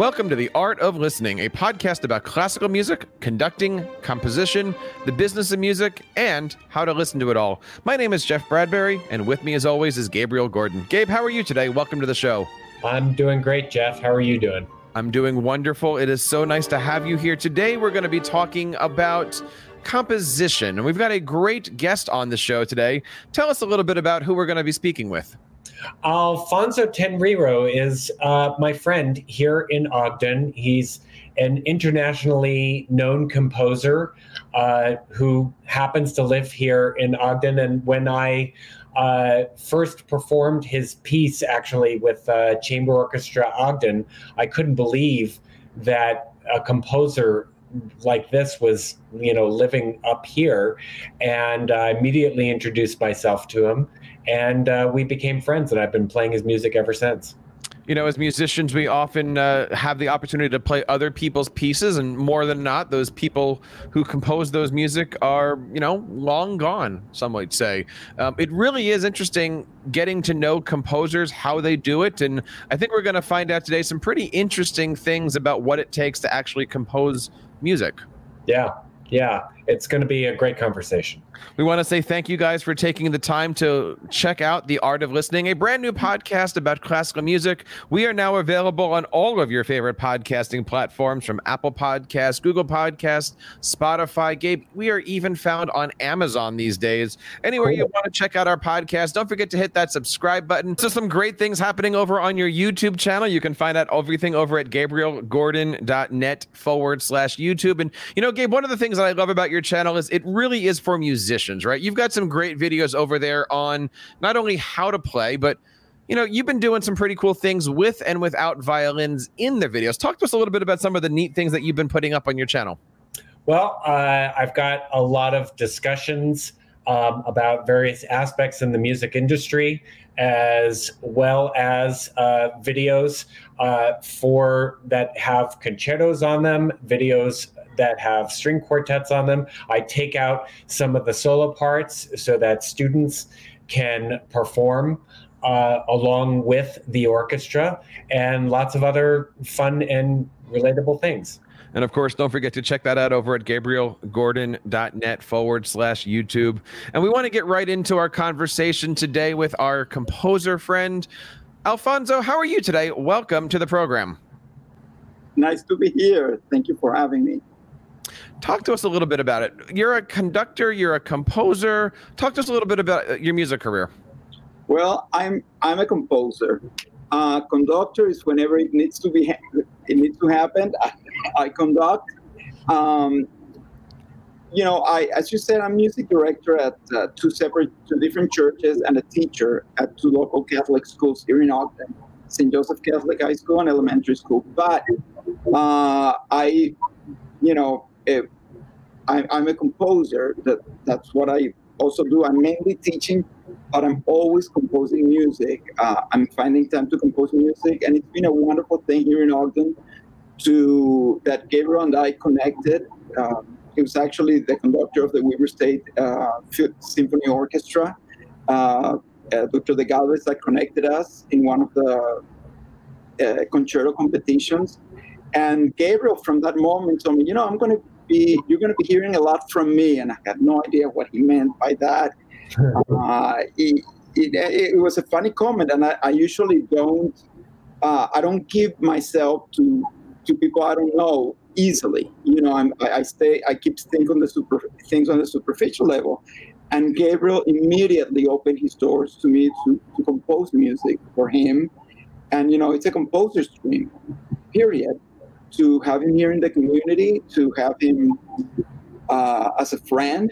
Welcome to The Art of Listening, a podcast about classical music, conducting, composition, the business of music, and how to listen to it all. My name is Jeff Bradbury, and with me, as always, is Gabriel Gordon. Gabe, how are you today? Welcome to the show. I'm doing great, Jeff. How are you doing? I'm doing wonderful. It is so nice to have you here. Today, we're going to be talking about composition, and we've got a great guest on the show today. Tell us a little bit about who we're going to be speaking with. Alfonso Tenreiro is uh, my friend here in Ogden. He's an internationally known composer uh, who happens to live here in Ogden. And when I uh, first performed his piece, actually with uh, Chamber Orchestra Ogden, I couldn't believe that a composer like this was you know living up here and i immediately introduced myself to him and uh, we became friends and i've been playing his music ever since you know, as musicians, we often uh, have the opportunity to play other people's pieces, and more than not, those people who compose those music are, you know, long gone. Some might say. Um, it really is interesting getting to know composers, how they do it, and I think we're going to find out today some pretty interesting things about what it takes to actually compose music. Yeah, yeah, it's going to be a great conversation. We want to say thank you guys for taking the time to check out The Art of Listening, a brand new podcast about classical music. We are now available on all of your favorite podcasting platforms from Apple Podcasts, Google Podcasts, Spotify. Gabe, we are even found on Amazon these days. Anywhere cool. you want to check out our podcast, don't forget to hit that subscribe button. So, some great things happening over on your YouTube channel. You can find out everything over at gabrielgordon.net forward slash YouTube. And, you know, Gabe, one of the things that I love about your channel is it really is for musicians, right? You've got some great videos over there on not only how to play, but you know, you've been doing some pretty cool things with and without violins in the videos. Talk to us a little bit about some of the neat things that you've been putting up on your channel. Well, uh, I've got a lot of discussions um, about various aspects in the music industry, as well as uh, videos uh, for that have concertos on them, videos that have string quartets on them. I take out some of the solo parts so that students can perform uh, along with the orchestra and lots of other fun and relatable things. And of course, don't forget to check that out over at gabrielgordon.net forward slash YouTube. And we want to get right into our conversation today with our composer friend, Alfonso. How are you today? Welcome to the program. Nice to be here. Thank you for having me. Talk to us a little bit about it. You're a conductor, you're a composer. Talk to us a little bit about uh, your music career. Well, I'm I'm a composer. Uh, conductor is whenever it needs to be it needs to happen. I, I conduct. Um, you know, I as you said, I'm music director at uh, two separate, two different churches, and a teacher at two local Catholic schools here in Ogden, St. Joseph Catholic High School and Elementary School. But uh, I, you know, I, I'm a composer. That that's what I also do. I'm mainly teaching, but I'm always composing music. Uh, I'm finding time to compose music, and it's been a wonderful thing here in Ogden to that Gabriel and I connected. Um, he was actually the conductor of the Weber State uh, Symphony Orchestra. Uh, uh, Dr. De Galvez that connected us in one of the uh, concerto competitions. And Gabriel, from that moment, told me, you know, I'm going to be you're going to be hearing a lot from me. And i had no idea what he meant by that. Uh, it, it, it, was a funny comment and i, I usually don't uh, i don't give myself to to people i don't know easily. You know I'm, I, I stay i keep things on the super things on the superficial level. And gabriel immediately opened his doors to me to, to compose music for him. And you know it's a composer's dream period to have him here in the community, to have him uh, as a friend,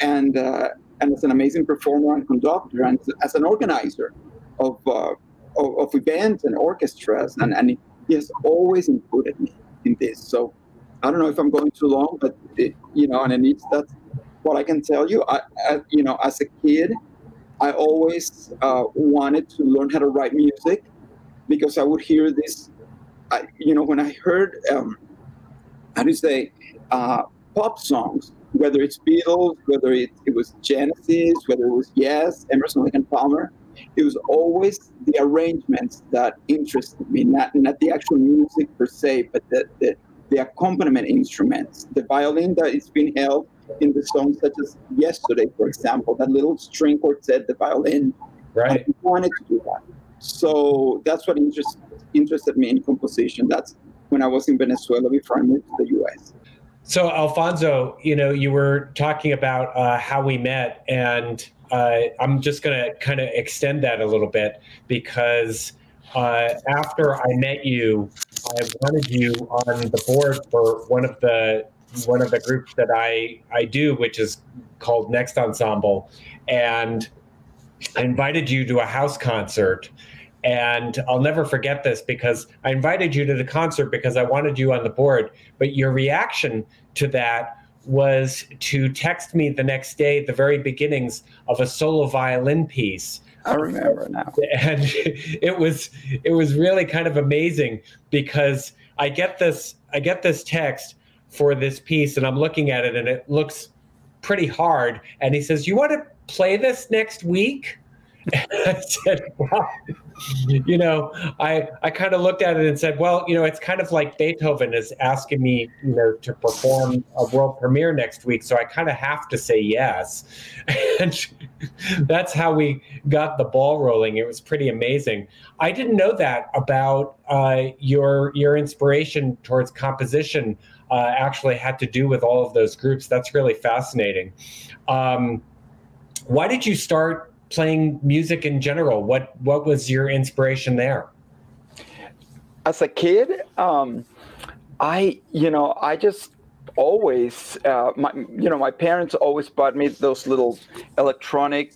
and uh, and as an amazing performer and conductor, and as an organizer of uh, of, of, events and orchestras, and, and he has always included me in this. So I don't know if I'm going too long, but it, you know, and it needs that's what I can tell you. I, I you know, as a kid, I always uh, wanted to learn how to write music because I would hear this I, you know, when I heard, um, how do you say, uh, pop songs, whether it's Beatles, whether it, it was Genesis, whether it was Yes, Emerson, Lake and Palmer, it was always the arrangements that interested me, not not the actual music per se, but the the, the accompaniment instruments, the violin that is being held in the songs such as yesterday, for example, that little string quartet, the violin. Right. I wanted to do that. So that's what interest, interested me in composition. That's when I was in Venezuela before I moved to the US. So, Alfonso, you know, you were talking about uh, how we met, and uh, I'm just going to kind of extend that a little bit because uh, after I met you, I wanted you on the board for one of the one of the groups that I I do, which is called Next Ensemble, and I invited you to a house concert. And I'll never forget this because I invited you to the concert because I wanted you on the board. But your reaction to that was to text me the next day at the very beginnings of a solo violin piece. I remember now. And it was it was really kind of amazing because I get this I get this text for this piece and I'm looking at it and it looks pretty hard. And he says, You want to play this next week? And I said, Wow. You know, I, I kind of looked at it and said, Well, you know, it's kind of like Beethoven is asking me, you know, to perform a world premiere next week. So I kind of have to say yes. And that's how we got the ball rolling. It was pretty amazing. I didn't know that about uh, your your inspiration towards composition uh, actually had to do with all of those groups. That's really fascinating. Um, why did you start playing music in general? What what was your inspiration there? As a kid, um, I you know I just always uh, my you know my parents always bought me those little electronic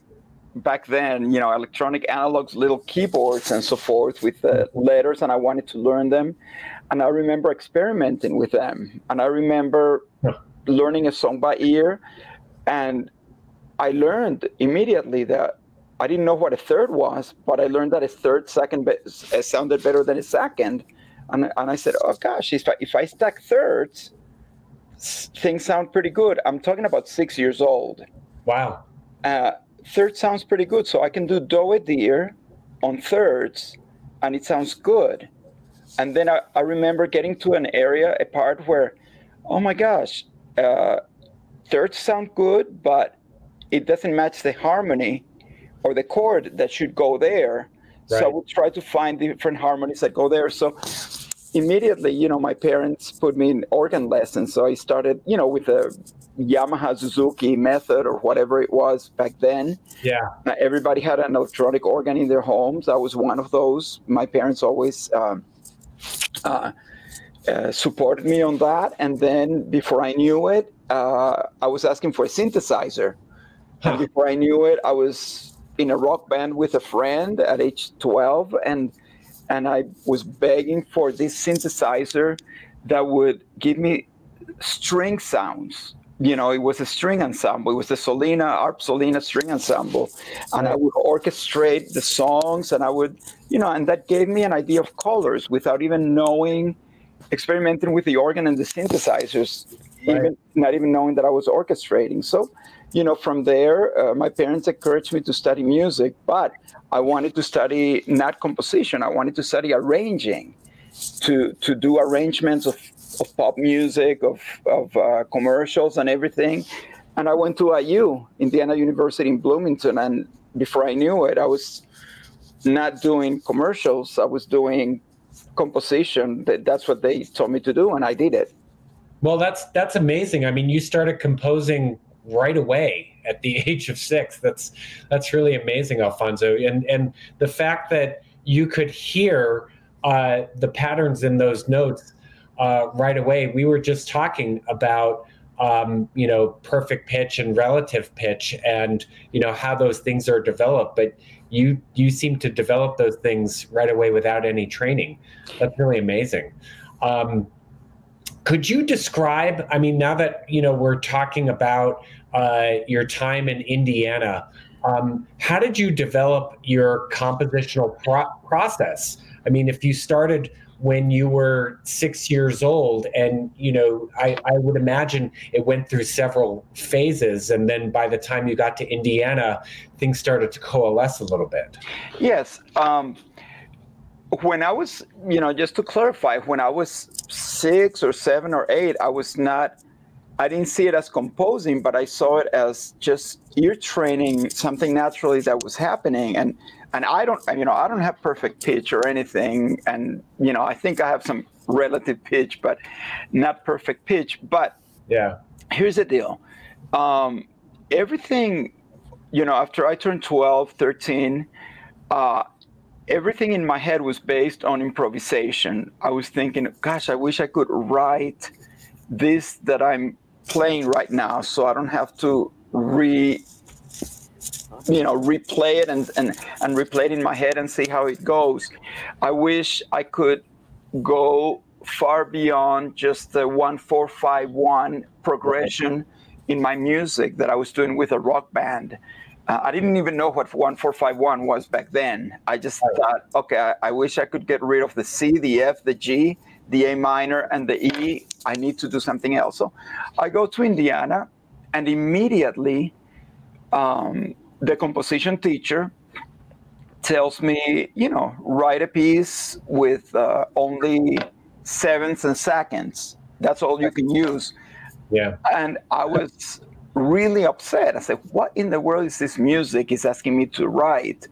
back then you know electronic analogs little keyboards and so forth with the letters and i wanted to learn them and i remember experimenting with them and i remember learning a song by ear and i learned immediately that i didn't know what a third was but i learned that a third second be- sounded better than a second and, and i said oh gosh if I, if I stack thirds things sound pretty good i'm talking about six years old Wow. uh, third sounds pretty good. So I can do do it dear on thirds, and it sounds good. And then I, I remember getting to an area, a part where, oh my gosh, uh, thirds sound good, but it doesn't match the harmony or the chord that should go there. So I Right. would try to find different harmonies that go there. So immediately, you know, my parents put me in organ lessons. So I started, you know, with a Yamaha Suzuki method or whatever it was back then. Yeah. Uh, everybody had an electronic organ in their homes. I was one of those. My parents always um, uh, uh, supported me on that. And then before I knew it, uh, I was asking for a synthesizer. Huh. And before I knew it, I was in a rock band with a friend at age 12. And and I was begging for this synthesizer that would give me string sounds. You know, it was a string ensemble. It was the Solina, ARP Solina string ensemble. And I would orchestrate the songs and I would, you know, and that gave me an idea of colors without even knowing, experimenting with the organ and the synthesizers, Right. even not even knowing that I was orchestrating. So, you know, from there, uh, my parents encouraged me to study music, but I wanted to study not composition. I wanted to study arranging, to to do arrangements of, of pop music, of of uh, commercials and everything. And I went to IU, Indiana University in Bloomington, and before I knew it, I was not doing commercials. I was doing composition. That's what they told me to do, and I did it. Well, that's that's amazing. I mean, you started composing right away at the age of six. That's that's really amazing, Alfonso. And and the fact that you could hear uh, the patterns in those notes uh, right away. We were just talking about um, you know perfect pitch and relative pitch, and you know how those things are developed. But you you seem to develop those things right away without any training. That's really amazing. Um, could you describe i mean now that you know we're talking about uh, your time in indiana um, how did you develop your compositional pro- process? I mean, if you started when you were six years old and you know I, I would imagine it went through several phases and then by the time you got to indiana things started to coalesce a little bit. Yes um, when i was you know just to clarify when i was six or seven or eight i was not i didn't see it as composing but i saw it as just ear training something naturally that was happening and and I don't, you know, I don't have perfect pitch or anything, and you know, I think I have some relative pitch, but not perfect pitch. But yeah, here's the deal: um, everything, you know, after I turned 12, 13, uh, everything in my head was based on improvisation. I was thinking, gosh, I wish I could write this that I'm playing right now, so I don't have to re you know replay it and, and and replay it in my head and see how it goes. I wish i could go far beyond just the one four five one progression in my music that i was doing with a rock band. Uh, i didn't even know what one four five one was back then. I just thought okay I, I wish i could get rid of the c the f the g the a minor and the e i need to do something else so i go to indiana and immediately um, the composition teacher tells me, you know, write a piece with uh, only sevenths and seconds. That's all you can use. Yeah. And I was really upset. I said, What in the world is this music he's asking me to write?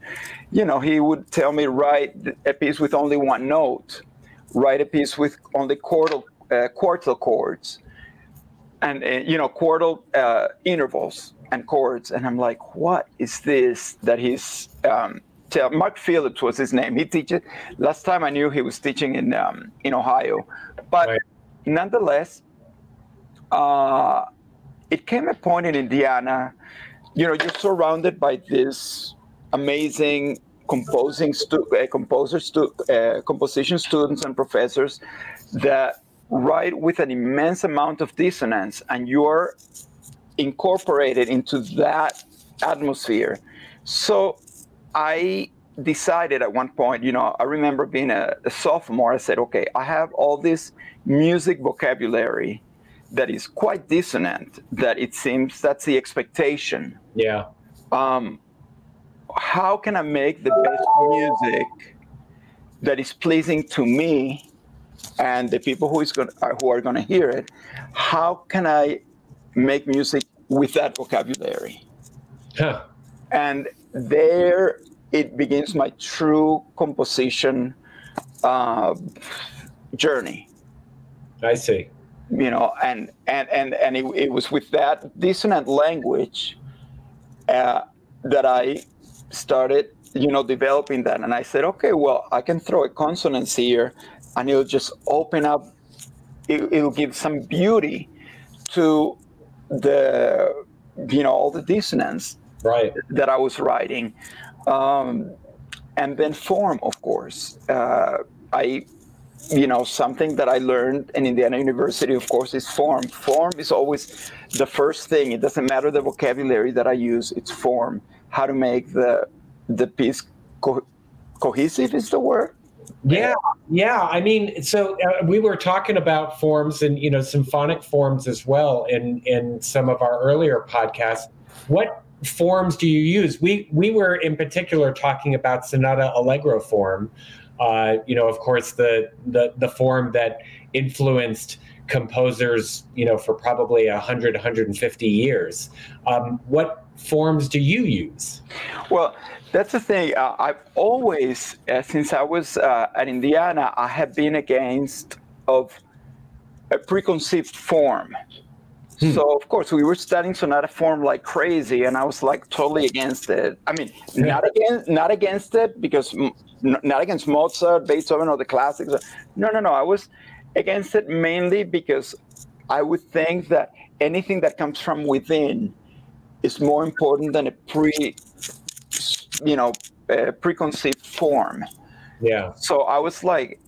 You know, he would tell me, write a piece with only one note, write a piece with only quartal, uh, quartal chords, and, uh, you know, quartal uh, intervals and chords. And I'm like, what is this that he's um, tell Mark Phillips was his name. He teaches. Last time I knew he was teaching in um, in Ohio, but right. nonetheless, uh, it came a point in Indiana. You know, you're surrounded by this amazing composing stu- uh, composer stu- uh, composition students and professors that write with an immense amount of dissonance, and you're incorporated into that atmosphere. So I decided at one point, you know, I remember being a, a, sophomore, I said, okay, I have all this music vocabulary that is quite dissonant, that it seems that's the expectation. Yeah. Um, how can I make the best music that is pleasing to me and the people who is going who are going to hear it? How can I make music with that vocabulary. Huh. And there it begins my true composition uh, journey. I see. You know, and and and and it, it was with that dissonant language uh, that I started, you know, developing that. And I said, okay, well, I can throw a consonance here, and it'll just open up. It, it'll give some beauty to the you know all the dissonance right that I was writing, um, and then form, of course. Uh, I you know something that I learned in Indiana University, of course, is form. Form is always the first thing. It doesn't matter the vocabulary that I use; it's form. How to make the the piece co- cohesive is the word. Yeah, yeah. I mean, so uh, we were talking about forms and you know symphonic forms as well in in some of our earlier podcasts. What forms do you use? We we were in particular talking about sonata allegro form. Uh, you know, of course, the the the form that influenced composers, you know, for probably 100, 150 years. Um, what forms do you use? Well, that's the thing. Uh, I've always, uh, since I was uh, at Indiana, I have been against of a preconceived form. Hmm. So of course we were studying sonata form like crazy, and I was like totally against it. I mean, not against not against it because not against Mozart, Beethoven, or the classics. No, no, no. I was against it mainly because I would think that anything that comes from within is more important than a pre you know preconceived form. Yeah. So i was like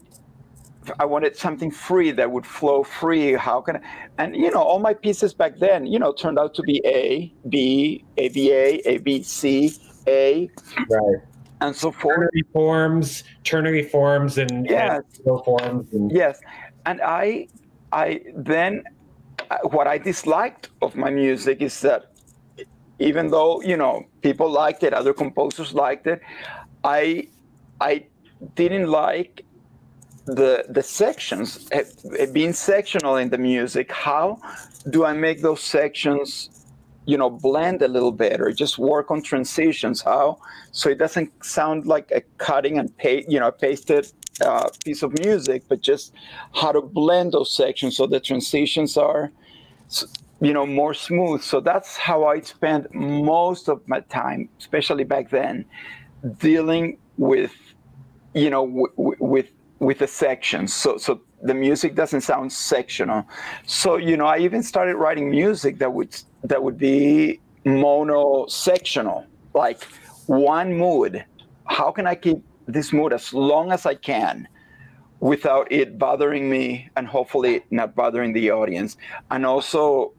i wanted something free that would flow free. How can I? and you know all my pieces back then you know turned out to be a b a b a a b c a. Right and so forth. Ternary forms, ternary forms, and Yes. and forms. And, Yes, and I, I then, uh, what I disliked of my music is that even though you know people liked it, other composers liked it, I, I didn't like the the sections eh, being sectional in the music. How do I make those sections? You know blend a little better just work on transitions how so it doesn't sound like a cutting and paste you know pasted uh, piece of music but just how to blend those sections so the transitions are you know more smooth. So that's how i spend most of my time especially back then dealing with you know w- w- with with the sections. So so the music doesn't sound sectional. So you know i even started writing music that would that would be mono sectional like one mood. How can i keep this mood as long as i can without it bothering me and hopefully not bothering the audience? And also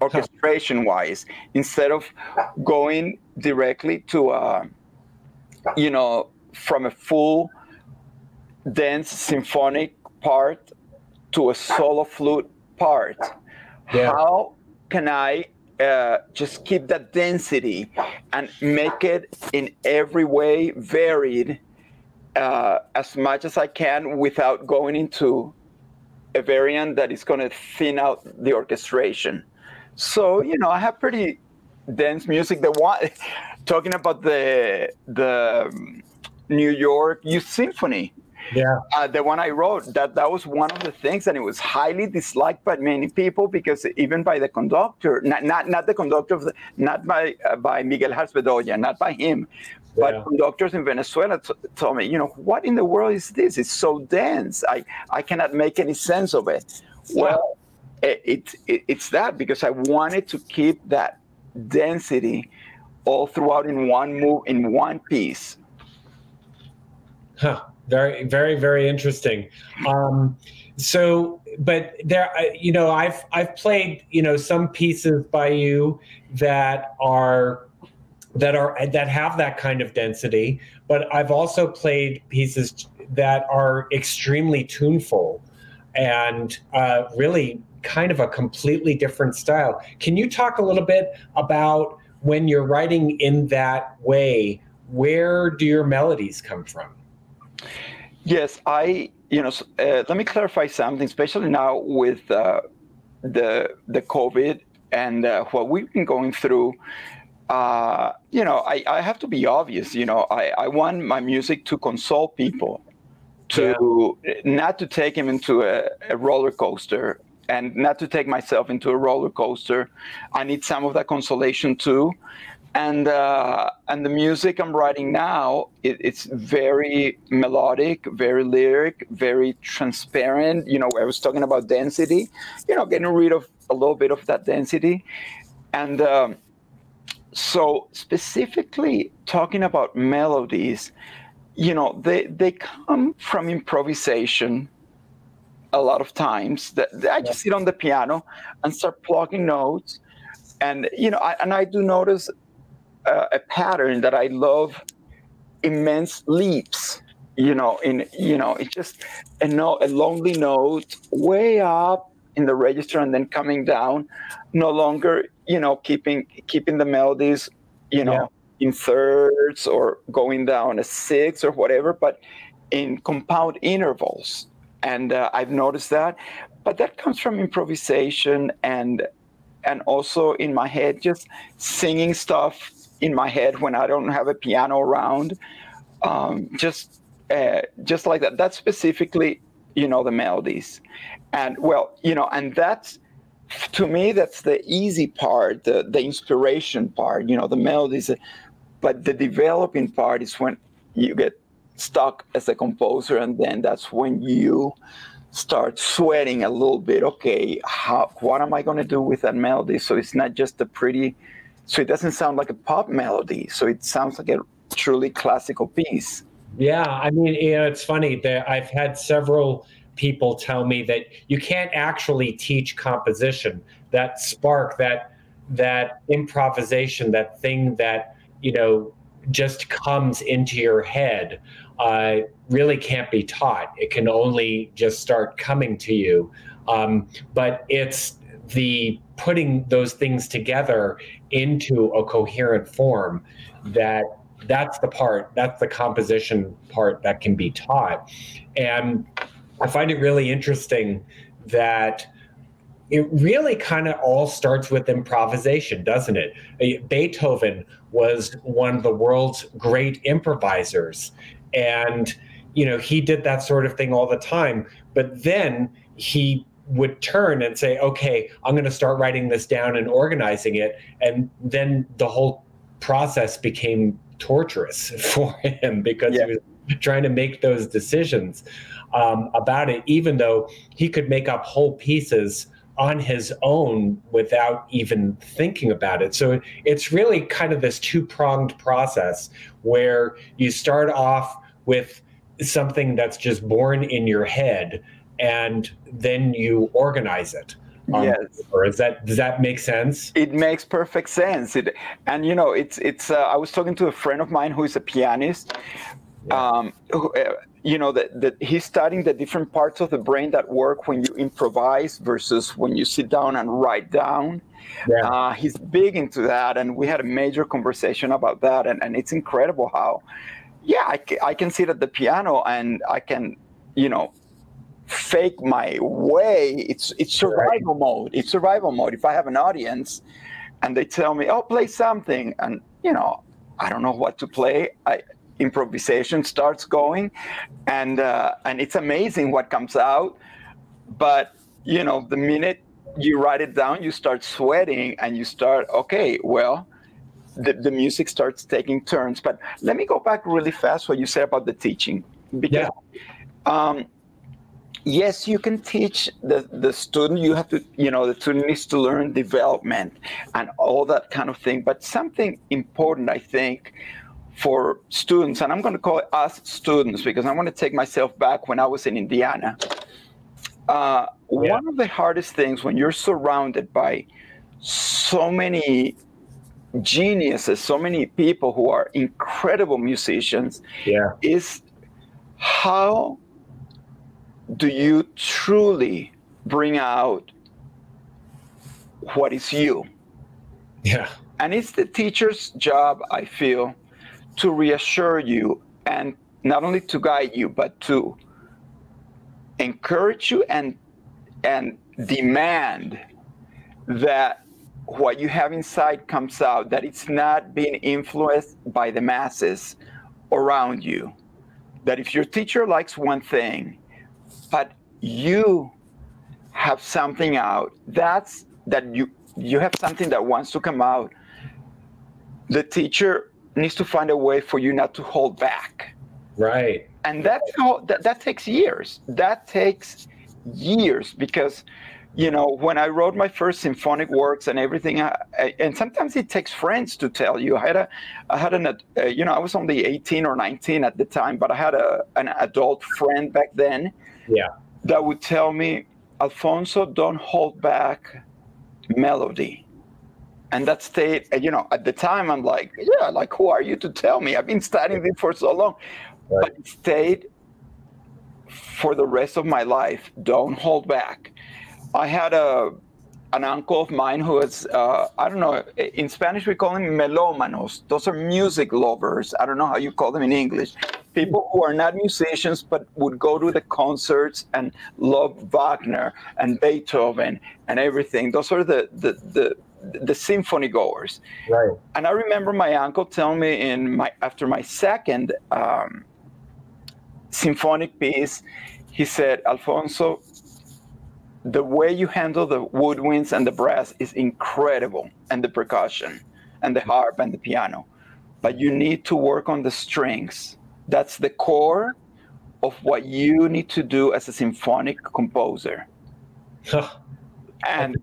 orchestration wise instead of going directly to a you know from a full dense symphonic part to a solo flute part. Yeah. how can i uh, just keep that density and make it in every way varied uh, as much as i can without going into a variant that is going to thin out the orchestration? So you know i have pretty dense music. The one talking about the the um, new york youth symphony yeah, uh, the one I wrote, that that was one of the things, and it was highly disliked by many people because even by the conductor, not not, not the conductor, of the, not by uh, by Miguel Harth-Bedoya, not by him, but Yeah. conductors in Venezuela t- told me, you know, what in the world is this? It's so dense. I I cannot make any sense of it. Well, it, it, it it's that because I wanted to keep that density all throughout in one move in one piece. Huh. Very, very, very interesting. Um, so, but there, you know, I've I've played, you know, some pieces by you that are that are that have that kind of density, but I've also played pieces that are extremely tuneful and uh, really kind of a completely different style. Can you talk a little bit about when you're writing in that way? Where do your melodies come from? Yes, I, you know, uh, let me clarify something, especially now with uh, the the COVID and uh, what we've been going through. Uh, you know, I, I have to be obvious. You know, I, I want my music to console people, to not to take him into a, a roller coaster, and not to take myself into a roller coaster. I need some of that consolation too and uh, and the music I'm writing now, it, it's very melodic, very lyric, very transparent. You know, I was talking about density. You know, getting rid of a little bit of that density, and um, so specifically talking about melodies, you know, they they come from improvisation. A lot of times, that I just sit on the piano and start plugging notes, and you know, I, and I do notice uh, a pattern that I love immense leaps. You know, in you know, it's just a note, a lonely note way up in the register and then coming down. No longer, you know, keeping keeping the melodies, you know, in thirds or going down a six or whatever, but in compound intervals. And uh, I've noticed that, but that comes from improvisation and and also in my head, just singing stuff in my head when I don't have a piano around. Um, just uh, just like that. That's specifically, you know, the melodies, and well, you know, and that's to me that's the easy part, the the inspiration part. You know, the melodies, but the developing part is when you get stuck as a composer, and then that's when you start sweating a little bit. Okay, how what am I going to do with that melody? So it's not just a pretty so it doesn't sound like a pop melody so it sounds like a truly classical piece Yeah, I mean, you know, it's funny that I've had several people tell me that you can't actually teach composition. That spark, that that improvisation, that thing that you know just comes into your head uh, really can't be taught. It can only just start coming to you. Um, but it's the putting those things together into a coherent form that that's the part that's the composition part that can be taught. And i find it really interesting that it really kind of all starts with improvisation doesn't it? Uh, beethoven was one of the world's great improvisers and you know he did that sort of thing all the time but then he would turn and say, okay, I'm going to start writing this down and organizing it. And then the whole process became torturous for him because yeah. he was trying to make those decisions um, about it, even though he could make up whole pieces on his own without even thinking about it. So it's really kind of this two pronged process where you start off with something that's just born in your head and then you organize it. Um, yes. Or is that does that make sense? It makes perfect sense. It, and you know, it's it's. Uh, I was talking to a friend of mine who is a pianist. Yeah. Um, who, uh, you know that that he's studying the different parts of the brain that work when you improvise versus when you sit down and write down. Yeah. Uh, he's big into that, and we had a major conversation about that, and, and it's incredible how, yeah, I, I can sit at the piano and I can, you know, fake my way. It's it's survival right. mode. It's survival mode. If I have an audience and they tell me, "Oh, play something," and you know, I don't know what to play, I, improvisation starts going, and uh, and it's amazing what comes out. But you know, the minute you write it down, you start sweating, and you start, okay, well. The, the music starts taking turns. But let me go back really fast what you said about the teaching. Because yeah. um, yes you can teach the, the student you have to you know the student needs to learn development and all that kind of thing but something important i think for students and i'm going to call it us students because i want to take myself back when i was in indiana uh, yeah. one of the hardest things when you're surrounded by so many geniuses so many people who are incredible musicians yeah. is how do you truly bring out what is you? Yeah. And it's the teacher's job, I feel, to reassure you and not only to guide you, but to encourage you and and demand that what you have inside comes out, that it's not being influenced by the masses around you. That if your teacher likes one thing, but you have something out. That's that you you have something that wants to come out. The teacher needs to find a way for you not to hold back. Right. And that's how that, that takes years. That takes years because you know when i wrote my first symphonic works and everything I, I, and sometimes it takes friends to tell you. I had a i had an uh, you know i was only 18 or 19 at the time but i had a an adult friend back then yeah. that would tell me alfonso don't hold back melody. And that stayed uh, you know at the time i'm like yeah like who are you to tell me? I've been studying this for so long. Right. but it stayed for the rest of my life don't hold back. I had a an uncle of mine who is uh, i don't know in spanish we call them melómanos those are music lovers i don't know how you call them in english people who are not musicians but would go to the concerts and love Wagner and Beethoven and everything. Those are the the the, the symphony goers. Right. And I remember my uncle telling me in my after my second um, symphonic piece, he said, Alfonso, the way you handle the woodwinds and the brass is incredible, and the percussion, and the harp and the piano. But you need to work on the strings that's the core of what you need to do as a symphonic composer. And,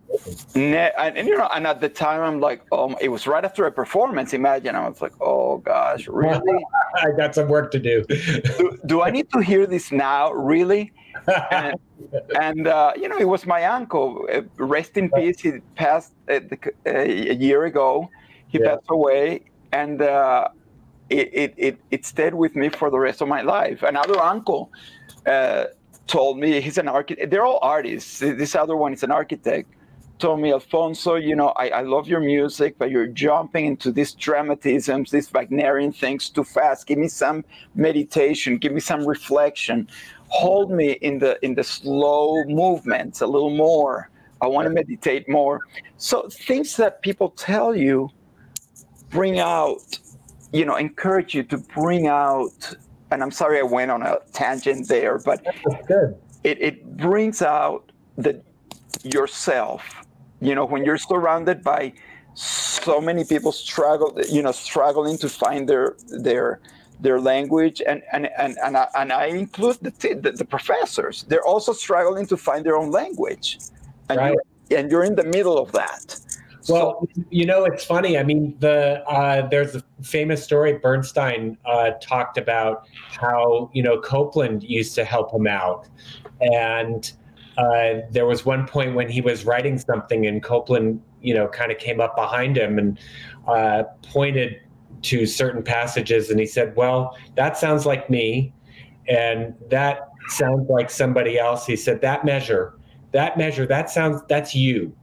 and, and, you know, and at the time I'm like, oh, it was right after a performance. Imagine I was like, oh gosh, really? I got some work to do. do, do, I need to hear this now? Really? And, and uh, you know, it was my uncle. Uh, rest in peace. He passed a, a year ago. He yeah. passed away, and uh, it, it, it, it stayed with me for the rest of my life. Another uncle uh, told me he's an architect. They're all artists. This other one is an architect. Told me, Alfonso, you know, I, I love your music, but you're jumping into these dramatisms, these Wagnerian things too fast. Give me some meditation. Give me some reflection. Hold me in the in the slow movements a little more. I want to meditate more. So things that people tell you bring out, you know, encourage you to bring out. And I'm sorry I went on a tangent there, but good. It, it brings out the yourself. You know, when you're surrounded by so many people struggle, you know, struggling to find their their their language, and and and and I, and I include the, the, the professors. They're also struggling to find their own language, and right. you're, and you're in the middle of that. Well, so, you know, it's funny. I mean, the uh, there's a famous story. Bernstein uh, talked about how you know Copland used to help him out, and uh, there was one point when he was writing something, and Copland, you know, kind of came up behind him and uh, pointed to certain passages, and he said, "Well, that sounds like me, and that sounds like somebody else." He said, "That measure, that measure, that sounds, that's you."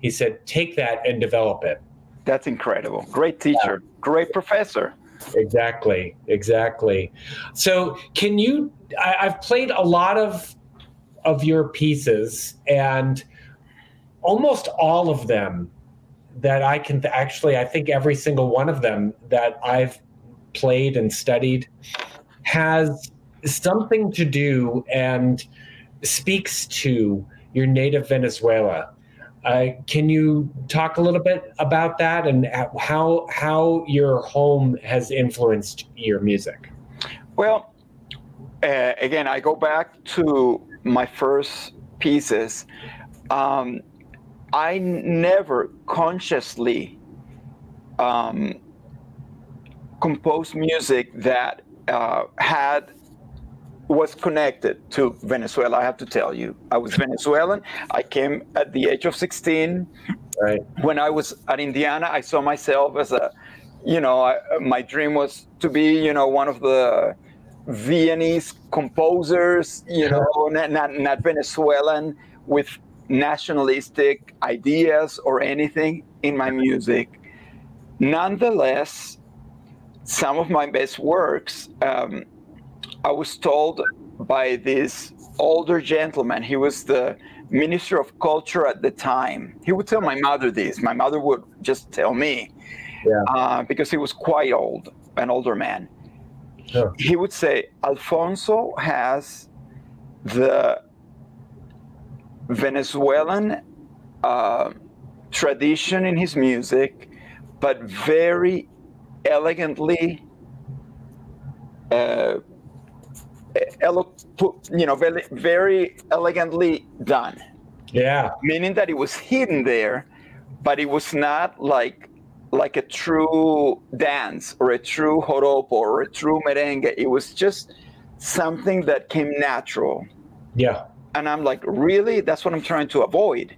He said, take that and develop it. That's incredible. Great teacher, yeah. great professor. Exactly, exactly. So, can you? I, I've played a lot of of your pieces, and almost all of them that I can th- actually, I think every single one of them that I've played and studied has something to do and speaks to your native Venezuela uh, can you talk a little bit about that and how how your home has influenced your music? Well, uh, again, I go back to my first pieces. Um, I never consciously um, composed music that uh, had was connected to Venezuela. I have to tell you, I was Venezuelan. I came at the age of 16. Right. When I was at Indiana, I saw myself as a, you know, I, my dream was to be, you know, one of the Viennese composers, you know, not, not, not Venezuelan with nationalistic ideas or anything in my music. Nonetheless, some of my best works. Um, I was told by this older gentleman, he was the minister of culture at the time. He would tell my mother this. My mother would just tell me yeah. uh, because he was quite old, an older man. Sure. He would say, Alfonso has the Venezuelan uh, tradition in his music, but very elegantly uh, elo- you know, very, very elegantly done. Yeah. Meaning that it was hidden there, but it was not like like a true dance or a true joropo or a true merengue. It was just something that came natural. Yeah. And I'm like, really? That's what I'm trying to avoid.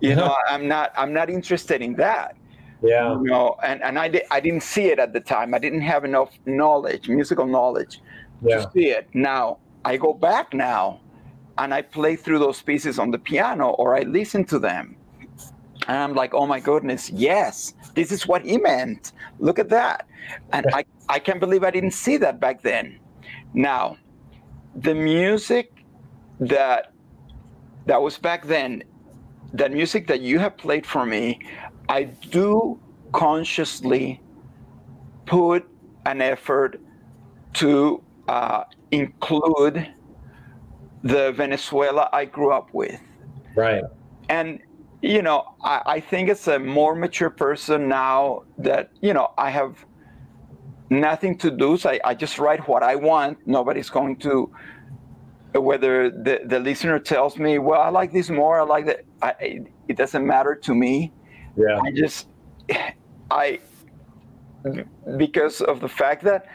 You uh-huh. know, I'm not I'm not interested in that. Yeah. You know, and, and I, di- I didn't see it at the time. I didn't have enough knowledge, musical knowledge yeah. to see it. Now I go back now and I play through those pieces on the piano or I listen to them. And I'm like, oh my goodness, yes, this is what he meant. Look at that. And I, I can't believe I didn't see that back then. Now, the music that that was back then, that music that you have played for me, I do consciously put an effort to uh, include the Venezuela I grew up with. Right. And, you know, I, I think it's a more mature person now that, you know, I have nothing to do. So I, I just write what I want. Nobody's going to, whether the, the listener tells me, well, I like this more, I like that. I, it doesn't matter to me. Yeah. I just, I, because of the fact that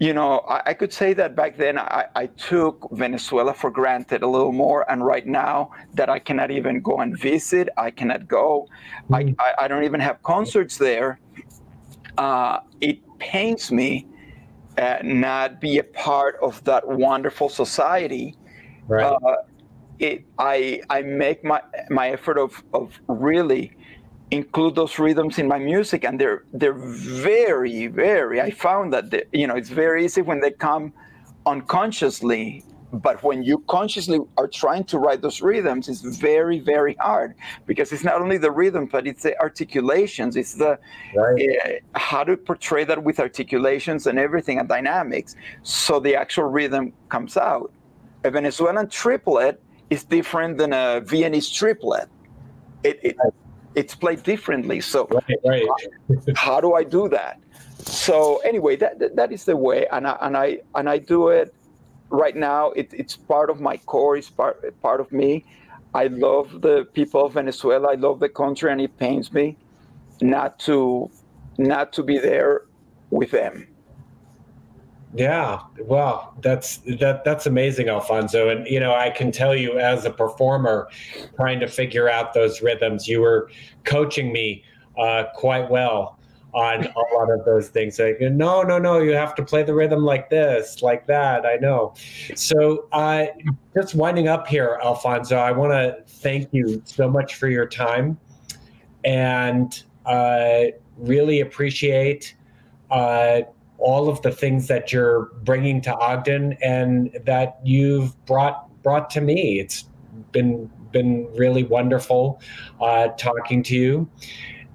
you know, I, I, could say that back then I, I, took Venezuela for granted a little more, and right now that I cannot even go and visit, I cannot go. I, I, don't even have concerts there. Uh, it pains me uh, not be a part of that wonderful society. Right. Uh, it, I I make my my effort of of really include those rhythms in my music, and they're they're very very. I found that they, you know it's very easy when they come unconsciously but when you consciously are trying to write those rhythms it's very very hard because it's not only the rhythm but it's the articulations it's the right. uh, how to portray that with articulations and everything and dynamics so the actual rhythm comes out a venezuelan triplet is different than a viennese triplet it, it it's played differently. So right, right. how do i do that? So anyway that, that, that is the way and I, and I and i do it right now. It, it's part of my core it's part, part of me. I love the people of venezuela. I love the country and it pains me not to not to be there with them yeah wow that's that that's amazing alfonso and you know i can tell you as a performer trying to figure out those rhythms you were coaching me uh, quite well on a lot of those things. Like, no, no, no, you have to play the rhythm like this, like that. I know. So, uh, just winding up here, Alfonso, I want to thank you so much for your time and uh, really appreciate uh, all of the things that you're bringing to Ogden and that you've brought brought to me. It's been been really wonderful uh, talking to you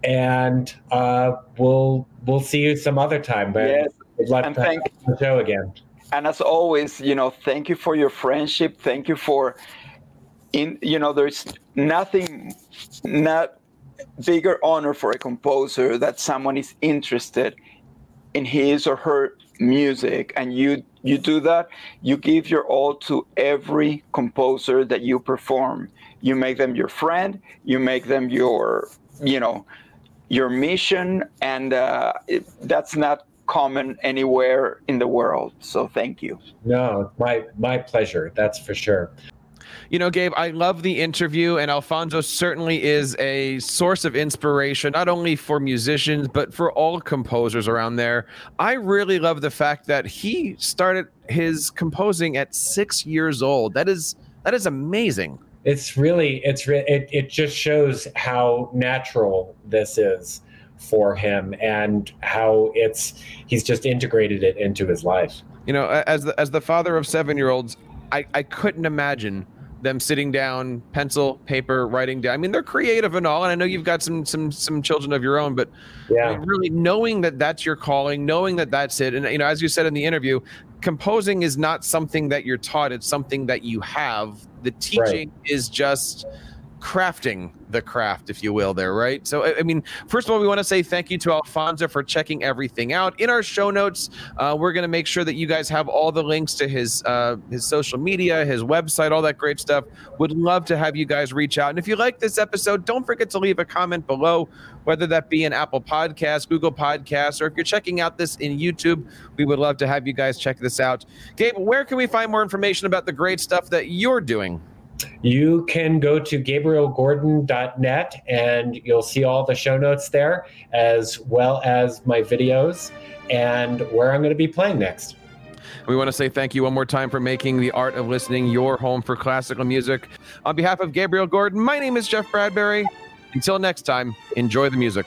and uh, we'll we'll see you some other time. But yes. we'd love and to thank, have the show again. And as always, you know, thank you for your friendship. Thank you for in you know, there's nothing not bigger honor for a composer that someone is interested in his or her music and you you do that you give your all to every composer that you perform you make them your friend you make them your you know your mission, and uh, it, that's not common anywhere in the world. So thank you. No, my my pleasure. That's for sure. You know, Gabe, I love the interview, and Alfonso certainly is a source of inspiration, not only for musicians, but for all composers around there. I really love the fact that he started his composing at six years old. That is that is amazing it's really it's it, it just shows how natural this is for him and how it's he's just integrated it into his life you know as the as the father of seven year olds i i couldn't imagine them sitting down pencil paper writing down. I mean they're creative and all and i know you've got some some some children of your own but yeah. I mean, really knowing that that's your calling knowing that that's it and you know as you said in the interview composing is not something that you're taught it's something that you have. The teaching right. is just crafting the craft, if you will, there, right? So, I mean, first of all, we want to say thank you to Alfonso for checking everything out. In our show notes, uh, we're going to make sure that you guys have all the links to his uh, his social media, his website, all that great stuff. Would love to have you guys reach out. And if you like this episode, don't forget to leave a comment below, whether that be an Apple Podcast, Google Podcast, or if you're checking out this in YouTube, we would love to have you guys check this out. Gabe, where can we find more information about the great stuff that you're doing? You can go to gabrielgordon.net and you'll see all the show notes there, as well as my videos and where I'm going to be playing next. We want to say thank you one more time for making the art of listening your home for classical music. On behalf of Gabriel Gordon, my name is Jeff Bradbury. Until next time, enjoy the music.